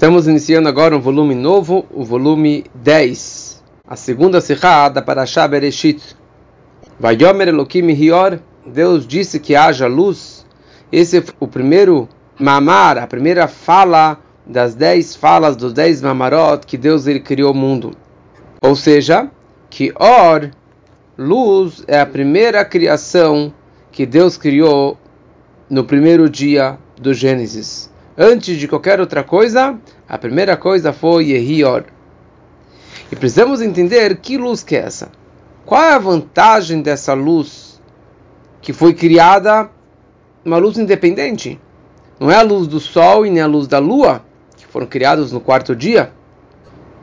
Estamos iniciando agora um volume novo, o volume 10, a segunda Sihá da Parashá Bereshit. Vayomer Elohim Hior, Deus disse que haja luz. Esse é o primeiro mamar, a primeira fala das dez falas dos dez mamarot que Deus ele criou o mundo. Ou seja, que Or, luz, é a primeira criação que Deus criou no primeiro dia do Gênesis antes de qualquer outra coisa, a primeira coisa foi Yehior. E precisamos entender que luz que é essa. Qual é a vantagem dessa luz que foi criada, uma luz independente? Não é a luz do sol e nem a luz da lua, que foram criados no quarto dia.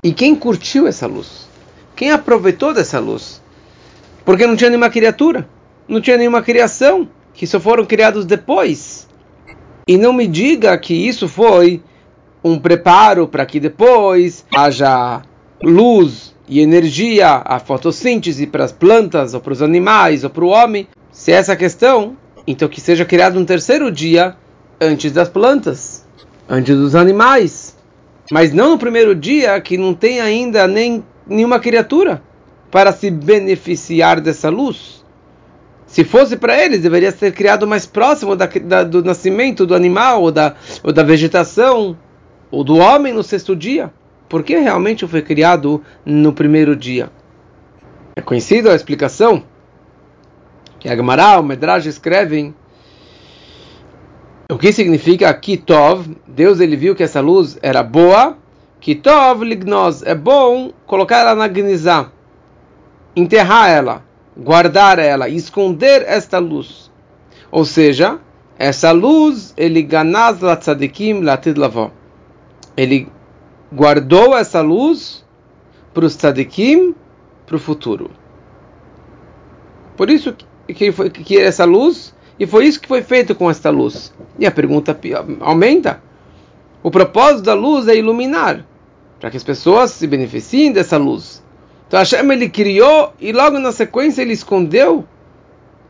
E quem curtiu essa luz? Quem aproveitou dessa luz? Porque não tinha nenhuma criatura, não tinha nenhuma criação, que só foram criados depois. E não me diga que isso foi um preparo para que depois haja luz e energia, a fotossíntese para as plantas, ou para os animais, ou para o homem. Se é essa a questão, então que seja criado um terceiro dia antes das plantas, antes dos animais. Mas não no primeiro dia que não tem ainda nem nenhuma criatura para se beneficiar dessa luz. Se fosse para eles, deveria ser criado mais próximo da, da, do nascimento do animal, ou da, ou da vegetação, ou do homem no sexto dia. Por que realmente foi criado no primeiro dia? É conhecida a explicação que a Gemara, o Medrash escrevem o que significa Kitov. Deus ele viu que essa luz era boa. Kitov lignos é bom colocar ela na gnizá, enterrar ela guardar ela, esconder esta luz. Ou seja, essa luz, ele ganaz la tzadikim latid lavó. Ele guardou essa luz para os tzadikim para o futuro. Por isso que, foi, que essa luz, e foi isso que foi feito com esta luz. E a pergunta aumenta. O propósito da luz é iluminar, para que as pessoas se beneficiem dessa luz. Então Hashem ele criou e logo na sequência ele escondeu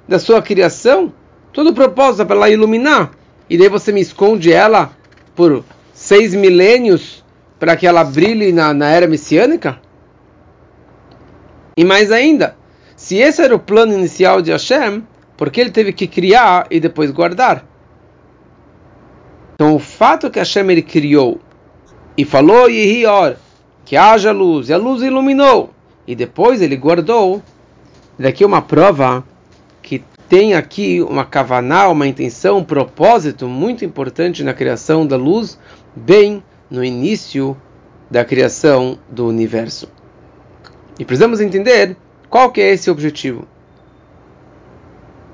da sua criação todo o propósito para ela iluminar. E daí você me esconde ela por seis milênios para que ela brilhe na, na era messiânica? E mais ainda, se esse era o plano inicial de Hashem, por que ele teve que criar e depois guardar? Então o fato que Hashem ele criou e falou Yehior, que haja luz, e a luz iluminou, e depois ele guardou. Daqui uma prova que tem aqui uma kavaná, uma intenção, um propósito muito importante na criação da luz, bem no início da criação do universo. E precisamos entender qual que é esse objetivo.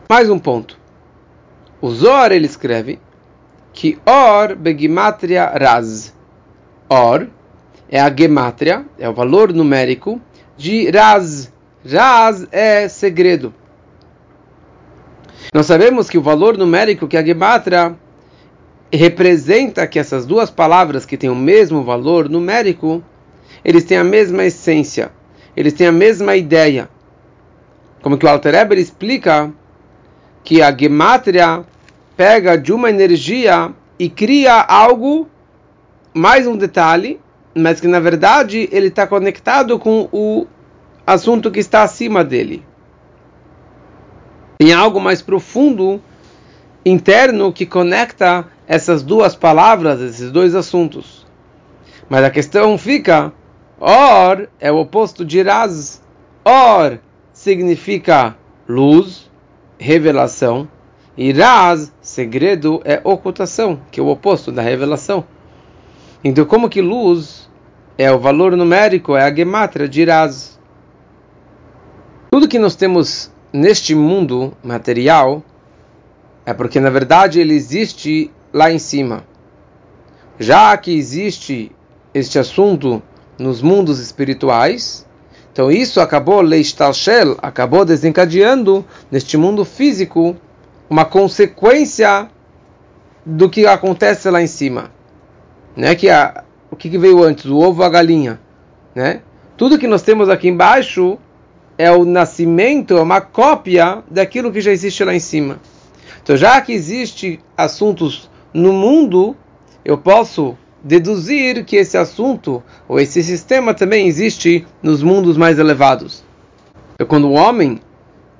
Mais um ponto. O Zohar ele escreve que Or begimatria raz. Or é a gematria, é o valor numérico de Raz. Raz é segredo. Nós sabemos que o valor numérico que a Gematra representa que essas duas palavras que têm o mesmo valor numérico, eles têm a mesma essência, eles têm a mesma ideia. Como que o Alter Eber explica que a Gematria pega de uma energia e cria algo, mais um detalhe, mas que na verdade ele está conectado com o assunto que está acima dele. Tem algo mais profundo, interno, que conecta essas duas palavras, esses dois assuntos. Mas a questão fica: Or é o oposto de Raz. Or significa luz, revelação, e Raz, segredo, é ocultação, que é o oposto da revelação. Então, como que luz é o valor numérico, é a gematria de Raz. Tudo que nós temos neste mundo material é porque na verdade ele existe lá em cima. Já que existe este assunto nos mundos espirituais, então isso acabou leistalshel, acabou desencadeando neste mundo físico uma consequência do que acontece lá em cima, né? Que a, o que, veio antes, o ovo ou a galinha, né? Tudo que nós temos aqui embaixo é o nascimento, é uma cópia daquilo que já existe lá em cima. Então, já que existe assuntos no mundo, eu posso deduzir que esse assunto ou esse sistema também existe nos mundos mais elevados. Então, quando um homem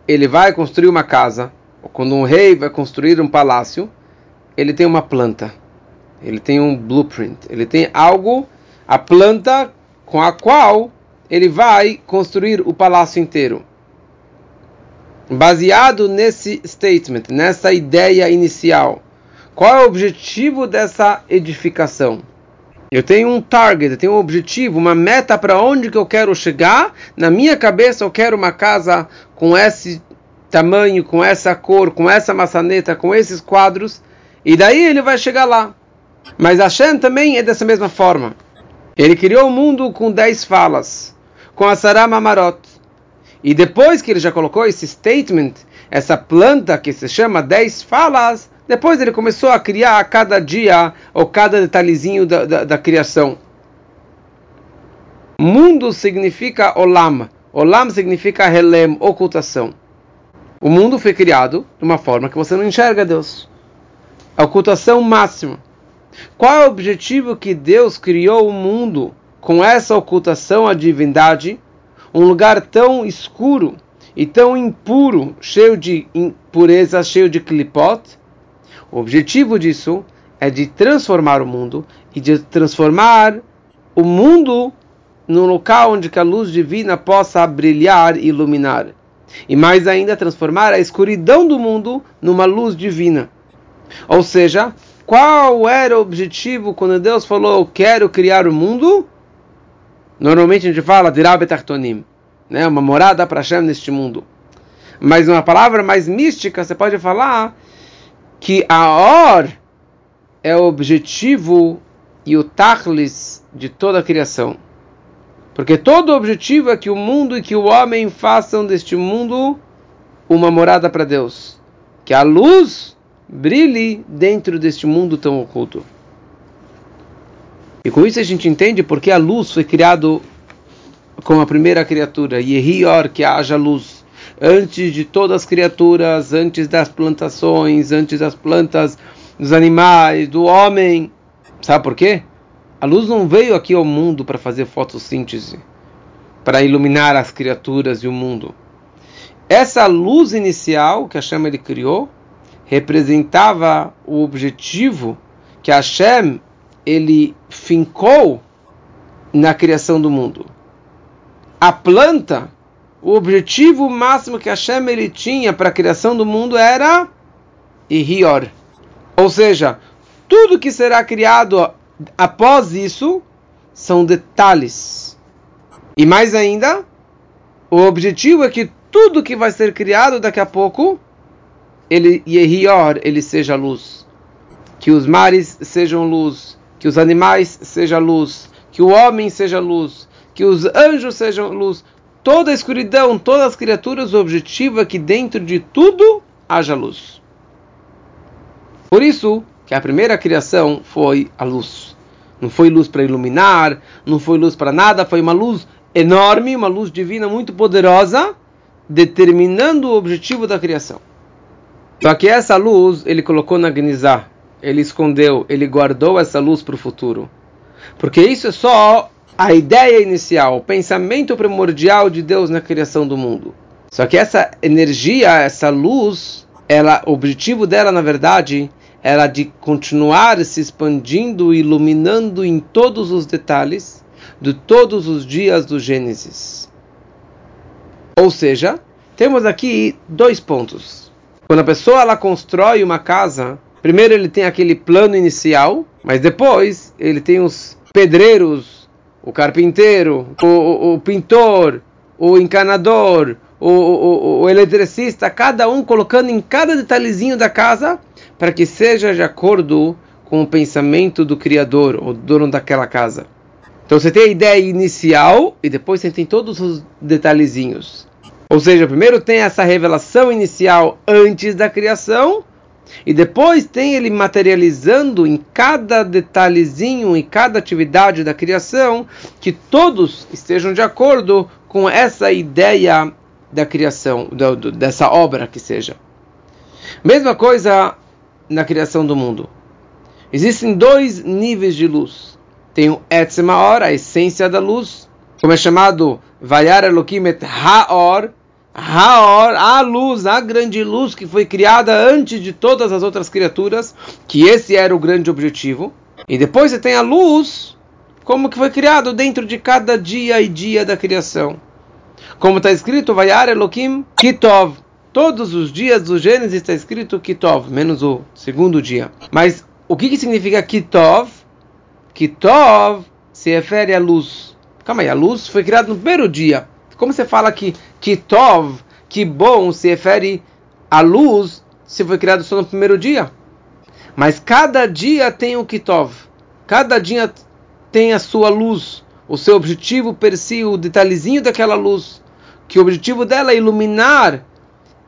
ele vai construir uma casa, ou quando um rei vai construir um palácio, ele tem uma planta, ele tem um blueprint, ele tem algo, a planta com a qual ele vai construir o palácio inteiro. Baseado nesse statement, nessa ideia inicial, qual é o objetivo dessa edificação? Eu tenho um target, eu tenho um objetivo, uma meta para onde que eu quero chegar. Na minha cabeça eu quero uma casa com esse tamanho, com essa cor, com essa maçaneta, com esses quadros. E daí ele vai chegar lá. Mas Hashem também é dessa mesma forma. Ele criou o mundo com dez falas, com a Sarah Mamarot. E depois que ele já colocou esse statement, essa planta que se chama dez falas, depois ele começou a criar a cada dia ou cada detalhezinho da, da, da criação. Mundo significa olam. Olam significa helem, ocultação. O mundo foi criado de uma forma que você não enxerga Deus. A ocultação máxima. Qual é o objetivo que Deus criou o mundo com essa ocultação à divindade? Um lugar tão escuro e tão impuro, cheio de impureza, cheio de clipot, o objetivo disso é de transformar o mundo e de transformar o mundo num local onde a luz divina possa brilhar e iluminar. E mais ainda, transformar a escuridão do mundo numa luz divina. Ou seja, qual era o objetivo quando Deus falou, eu quero criar o mundo? Normalmente a gente fala de Rabetartonim, né? uma morada para Hashem neste mundo. Mas uma palavra mais mística, você pode falar que a Or é o objetivo e o Tachlis de toda a criação. Porque todo o objetivo é que o mundo e que o homem façam deste mundo uma morada para Deus. Que a luz brilhe dentro deste mundo tão oculto. E com isso a gente entende porque a luz foi criado como a primeira criatura. Yehior, que haja luz antes de todas as criaturas, antes das plantações, antes das plantas, dos animais, do homem. Sabe por quê? A luz não veio aqui ao mundo para fazer fotossíntese, para iluminar as criaturas e o mundo. Essa luz inicial que Hashem ele criou representava o objetivo que Hashem ele fincou na criação do mundo. A planta o objetivo máximo que Hashem ele tinha para a criação do mundo era Ihior. Ou seja, tudo que será criado após isso são detalhes. E mais ainda, o objetivo é que tudo que vai ser criado daqui a pouco, ele Yehior, ele seja luz. Que os mares sejam luz, que os animais sejam luz, que o homem seja luz, que os anjos sejam luz toda a escuridão, todas as criaturas, o objetivo é que dentro de tudo haja luz. Por isso que a primeira criação foi a luz. Não foi luz para iluminar, não foi luz para nada, foi uma luz enorme, uma luz divina muito poderosa, determinando o objetivo da criação. Só que essa luz ele colocou na Gnizá, ele escondeu, ele guardou essa luz para o futuro. Porque isso é só a ideia inicial, o pensamento primordial de Deus na criação do mundo. Só que essa energia, essa luz, ela, o objetivo dela, na verdade, era de continuar se expandindo, iluminando em todos os detalhes de todos os dias do Gênesis. Ou seja, temos aqui dois pontos. Quando a pessoa ela constrói uma casa, primeiro ele tem aquele plano inicial, mas depois ele tem os pedreiros, o carpinteiro, o, o, o pintor, o encanador, o, o, o, eletricista, cada um colocando em cada detalhezinho da casa para que seja de acordo com o pensamento do Criador, o dono daquela casa. Então você tem a ideia inicial e depois você tem todos os detalhezinhos. Ou seja, primeiro tem essa revelação inicial antes da criação e depois tem ele materializando em cada detalhezinho, em cada atividade da criação, que todos estejam de acordo com essa ideia da criação, do, do, dessa obra que seja. Mesma coisa na criação do mundo. Existem dois níveis de luz. Tem o Etzemaor, a essência da luz, como é chamado Vayar Elohim et Haor, Haor, a luz, a grande luz que foi criada antes de todas as outras criaturas, que esse era o grande objetivo. E depois você tem a luz, como que foi criado dentro de cada dia e dia da criação. Como está escrito, Vayar Elohim Kitov. Todos os dias do Gênesis está escrito Kitov, menos o segundo dia. Mas o que, que significa Kitov? Kitov se refere à luz. Calma aí, a luz foi criada no primeiro dia. Como você fala que Kitov, que bom, se refere à luz, se foi criado só no primeiro dia? Mas cada dia tem o Kitov. Cada dia tem a sua luz. O seu objetivo per si, o detalhezinho daquela luz. Que o objetivo dela é iluminar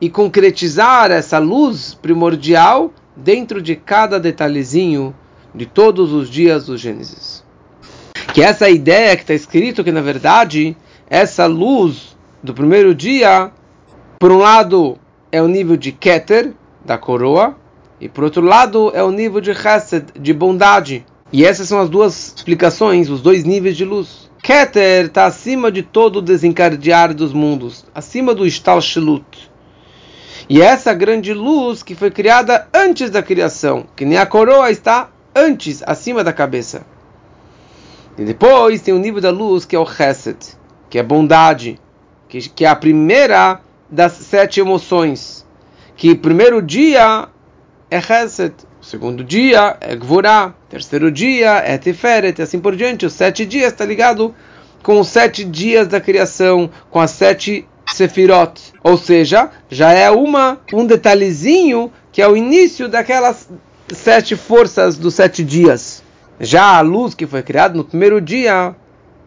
e concretizar essa luz primordial dentro de cada detalhezinho de todos os dias do Gênesis. Que essa ideia que está escrito que na verdade essa luz do primeiro dia, por um lado é o nível de Keter da coroa e por outro lado é o nível de Chesed de bondade. E essas são as duas explicações, os dois níveis de luz. Keter está acima de todo o desencadear dos mundos, acima do Shtalshelut. E essa grande luz que foi criada antes da criação, que nem a coroa está antes, acima da cabeça. E depois tem o nível da luz que é o Chesed, que é bondade, que, que é a primeira das sete emoções. Que primeiro dia é Chesed, segundo dia é Gvorá, terceiro dia é Tiferet, e assim por diante. Os sete dias está ligado com os sete dias da criação, com as sete Sefirot. Ou seja, já é uma um detalhezinho que é o início daquelas sete forças dos sete dias. Já a luz que foi criada no primeiro dia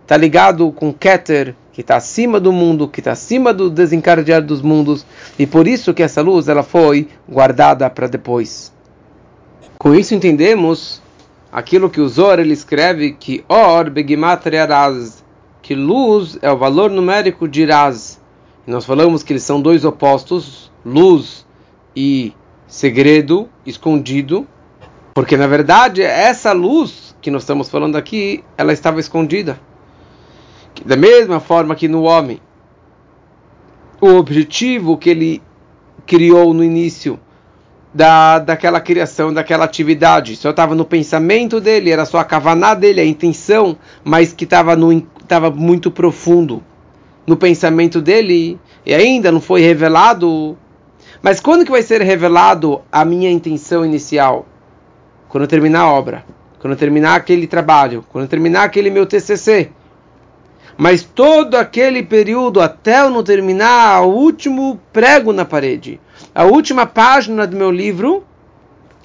está ligado com Keter, que está acima do mundo, que está acima do desencadear dos mundos, e por isso que essa luz ela foi guardada para depois. Com isso entendemos aquilo que o Zor ele escreve que Or begimatria raz, que luz é o valor numérico de raz. Nós falamos que eles são dois opostos, luz e segredo, escondido, porque na verdade essa luz que nós estamos falando aqui, ela estava escondida. Da mesma forma que no homem, o objetivo que ele criou no início da, daquela criação, daquela atividade, só estava no pensamento dele, era só a kavaná dele, a intenção, mas que estava muito profundo no pensamento dele e ainda não foi revelado. Mas quando que vai ser revelado a minha intenção inicial? Quando eu terminar a obra, quando eu terminar aquele trabalho, quando eu terminar aquele meu TCC. Mas todo aquele período até eu não terminar o último prego na parede, a última página do meu livro,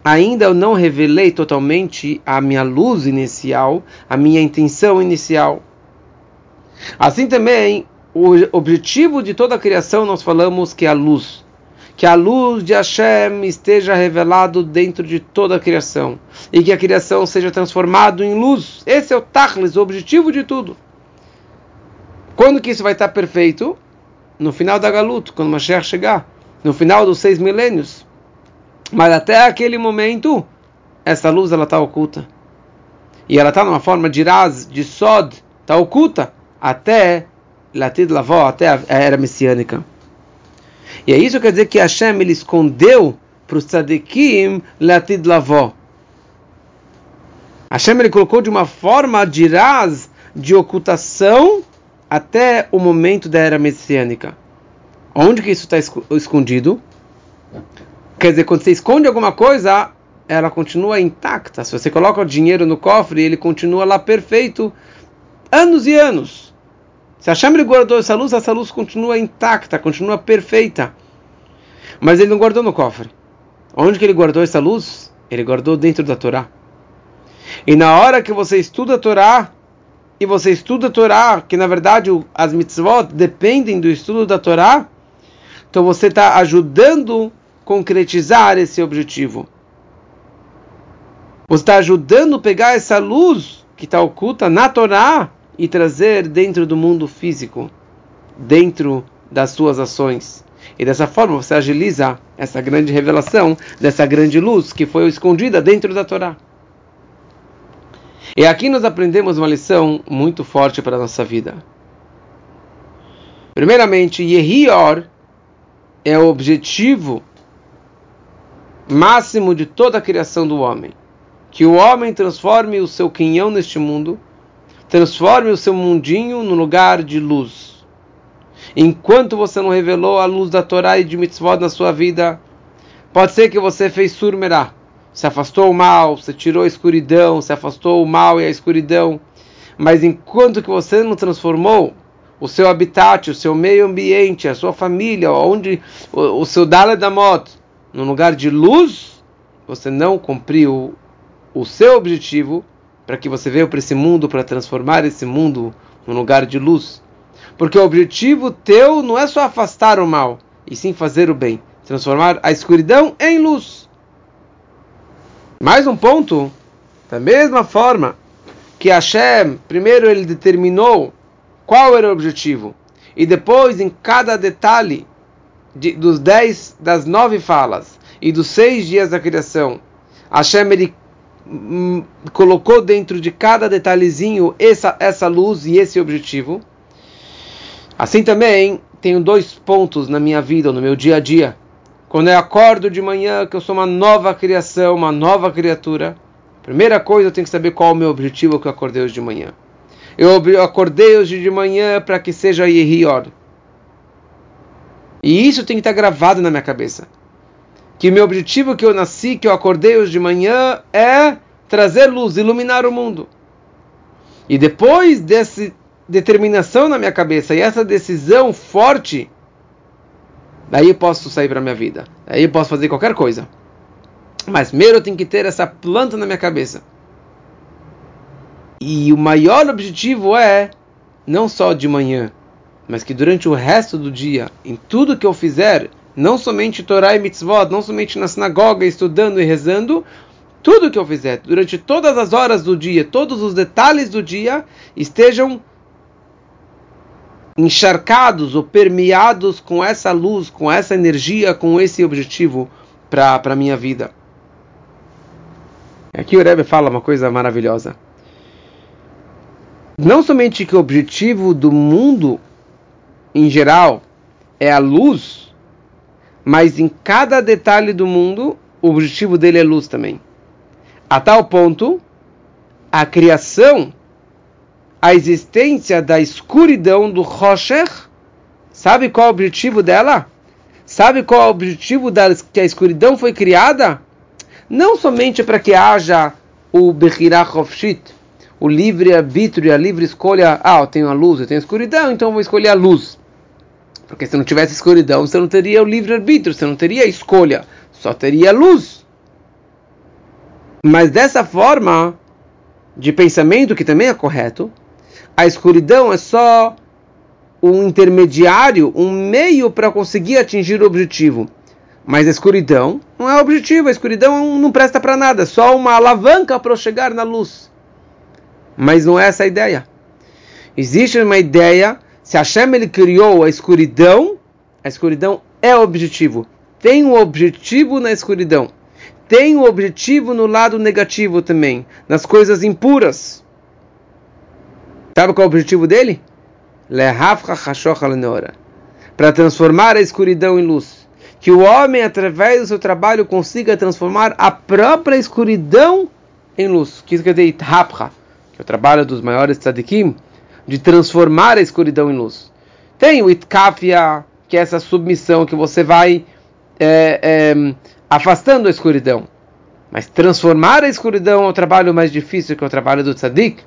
ainda eu não revelei totalmente a minha luz inicial, a minha intenção inicial. Assim também, o objetivo de toda a criação nós falamos que é a luz. Que a luz de Hashem esteja revelado dentro de toda a criação. E que a criação seja transformada em luz. Esse é o Tachlis, o objetivo de tudo. Quando que isso vai estar perfeito? No final da Galut, quando Mashiach chegar. No final dos seis milênios. Mas até aquele momento, essa luz ela está oculta. E ela está numa forma de raz, de sod, está oculta. Até Latid Lavó, até a era messiânica. E é isso que quer dizer que Hashem ele escondeu para os tzadikim Latid Lavó. Hashem ele colocou de uma forma de raz, de ocultação, até o momento da era messiânica. Onde que isso está escondido? Quer dizer, quando você esconde alguma coisa, ela continua intacta. Se você coloca o dinheiro no cofre, ele continua lá perfeito anos e anos. Se Hashem ele guardou essa luz, essa luz continua intacta, continua perfeita. Mas ele não guardou no cofre. Onde que ele guardou essa luz? Ele guardou dentro da Torá. E na hora que você estuda a Torá, e você estuda a Torá, que na verdade as mitzvot dependem do estudo da Torá, então você está ajudando a concretizar esse objetivo. Você está ajudando a pegar essa luz que está oculta na Torá e trazer dentro do mundo físico, dentro das suas ações. E dessa forma você agiliza essa grande revelação, dessa grande luz que foi escondida dentro da Torá. E aqui nós aprendemos uma lição muito forte para a nossa vida. Primeiramente, Yehior é o objetivo máximo de toda a criação do homem. Que o homem transforme o seu quinhão neste mundo, transforme o seu mundinho no lugar de luz. Enquanto você não revelou a luz da Torá e de mitzvot na sua vida, pode ser que você fez surmerá, se afastou o mal, se tirou a escuridão, se afastou o mal e a escuridão, mas enquanto que você não transformou o seu habitat, o seu meio ambiente, a sua família, onde o, o seu Daledamot, no lugar de luz, você não cumpriu o seu objetivo para que você veio para esse mundo para transformar esse mundo num lugar de luz. Porque o objetivo teu não é só afastar o mal, e sim fazer o bem, transformar a escuridão em luz. Mais um ponto, da mesma forma que Hashem, primeiro ele determinou qual era o objetivo, e depois em cada detalhe de, dos dez, das nove falas e dos seis dias da criação, Hashem ele hum, colocou dentro de cada detalhezinho essa, essa luz e esse objetivo. Assim também tenho dois pontos na minha vida, no meu dia a dia. Quando eu acordo de manhã, que eu sou uma nova criação, uma nova criatura, primeira coisa eu tenho que saber qual é o meu objetivo que eu acordei hoje de manhã. Eu acordei hoje de manhã para que seja Yehior. E isso tem que estar gravado na minha cabeça. Que meu objetivo que eu nasci, que eu acordei hoje de manhã, é trazer luz, iluminar o mundo. E depois dessa determinação na minha cabeça e essa decisão forte, daí eu posso sair para minha vida. Daí eu posso fazer qualquer coisa. Mas primeiro eu tenho que ter essa planta na minha cabeça. E o maior objetivo é não só de manhã, mas que durante o resto do dia, em tudo que eu fizer, não somente Torá e Mitzvot, não somente na sinagoga, estudando e rezando, tudo que eu fizer, durante todas as horas do dia, todos os detalhes do dia, estejam encharcados ou permeados com essa luz, com essa energia, com esse objetivo para a minha vida. Aqui o Rebbe fala uma coisa maravilhosa. Não somente que o objetivo do mundo em geral, é a luz, mas em cada detalhe do mundo, o objetivo dele é luz também. A tal ponto, a criação, a existência da escuridão do Rocher, sabe qual é o objetivo dela? Sabe qual é o objetivo da que a escuridão foi criada? Não somente para que haja o Bechirah Hofshit, o livre arbítrio, a livre escolha. Ah, eu tenho a luz, eu tenho a escuridão, então eu vou escolher a luz. Porque se não tivesse escuridão, você não teria o livre-arbítrio, você não teria escolha, só teria luz. Mas dessa forma de pensamento, que também é correto, a escuridão é só um intermediário, um meio para conseguir atingir o objetivo. Mas a escuridão não é objetivo, a escuridão não presta para nada, é só uma alavanca para chegar na luz. Mas não é essa a ideia. Existe uma ideia se Hashem ele criou a escuridão, a escuridão é objetivo. Tem um objetivo na escuridão. Tem um objetivo no lado negativo também, nas coisas impuras. Sabe qual é o objetivo dele? Para transformar a escuridão em luz. Que o homem, através do seu trabalho, consiga transformar a própria escuridão em luz. Que isso quer dizer que é o trabalho dos maiores tzadikim, de transformar a escuridão em luz. Tem o itkafia, que é essa submissão que você vai é, é, afastando a escuridão. Mas transformar a escuridão é o trabalho mais difícil, que é o trabalho do tzadik.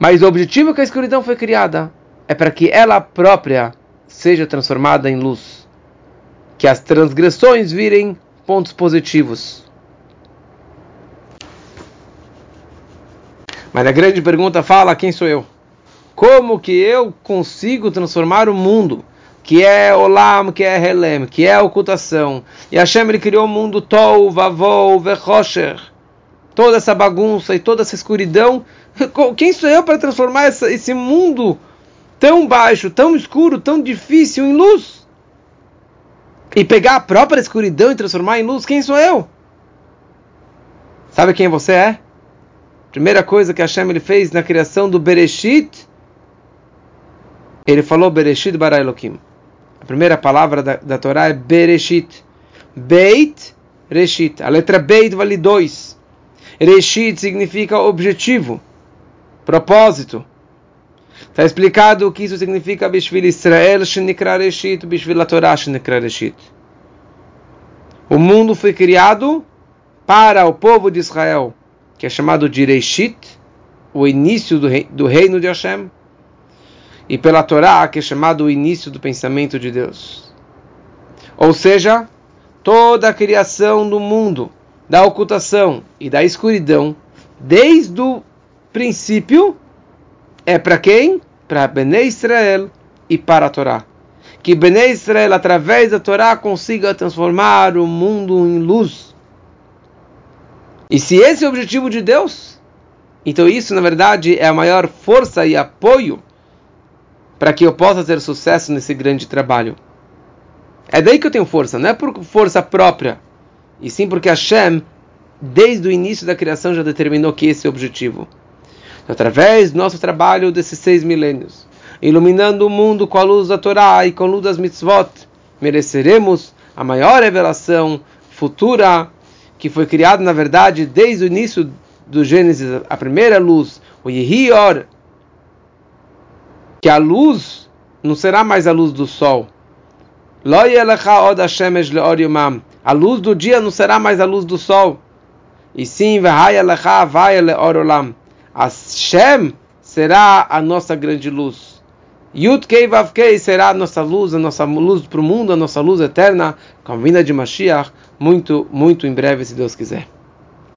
Mas o objetivo que a escuridão foi criada é para que ela própria seja transformada em luz. Que as transgressões virem pontos positivos. Mas a grande pergunta fala: quem sou eu? Como que eu consigo transformar o mundo, que é Olam, que é Helem, que é ocultação. E Hashem ele criou o mundo Tol, Vavol, Vechosher. Toda essa bagunça e toda essa escuridão. Quem sou eu para transformar essa, esse mundo tão baixo, tão escuro, tão difícil em luz? E pegar a própria escuridão e transformar em luz? Quem sou eu? Sabe quem você é? Primeira coisa que Hashem ele fez na criação do Bereshit, ele falou Bereshit bara Elohim. A primeira palavra da, da Torá é Bereshit. Beit, Reshit. A letra Beit vale dois. Reshit significa objetivo, propósito. Está explicado o que isso significa Bishvil Israel Shenikra Bishvil Torah Shenikra. O mundo foi criado para o povo de Israel, que é chamado de Reshit, o início do, rei, do reino de Hashem, e pela Torá, que é chamado o início do pensamento de Deus. Ou seja, toda a criação do mundo, da ocultação e da escuridão, desde o princípio, é para quem? Para Bnei Israel e para a Torá. Que Bnei Israel, através da Torá, consiga transformar o mundo em luz. E se esse é o objetivo de Deus, então isso, na verdade, é a maior força e apoio para que eu possa ter sucesso nesse grande trabalho. É daí que eu tenho força, não é por força própria, e sim porque Hashem, desde o início da criação, já determinou que esse é o objetivo através do nosso trabalho desses seis milênios, iluminando o mundo com a luz da Torá e com a luz das mitzvot, mereceremos a maior revelação futura que foi criada, na verdade, desde o início do Gênesis, a primeira luz, o Yehior, que a luz não será mais a luz do sol. A luz do dia não será mais a luz do sol. E sim, vai Hashem será a nossa grande luz. Yud Kei Vav Kei será a nossa luz, a nossa luz para o mundo, a nossa luz eterna, com a vinda de Mashiach, muito, muito em breve, se Deus quiser.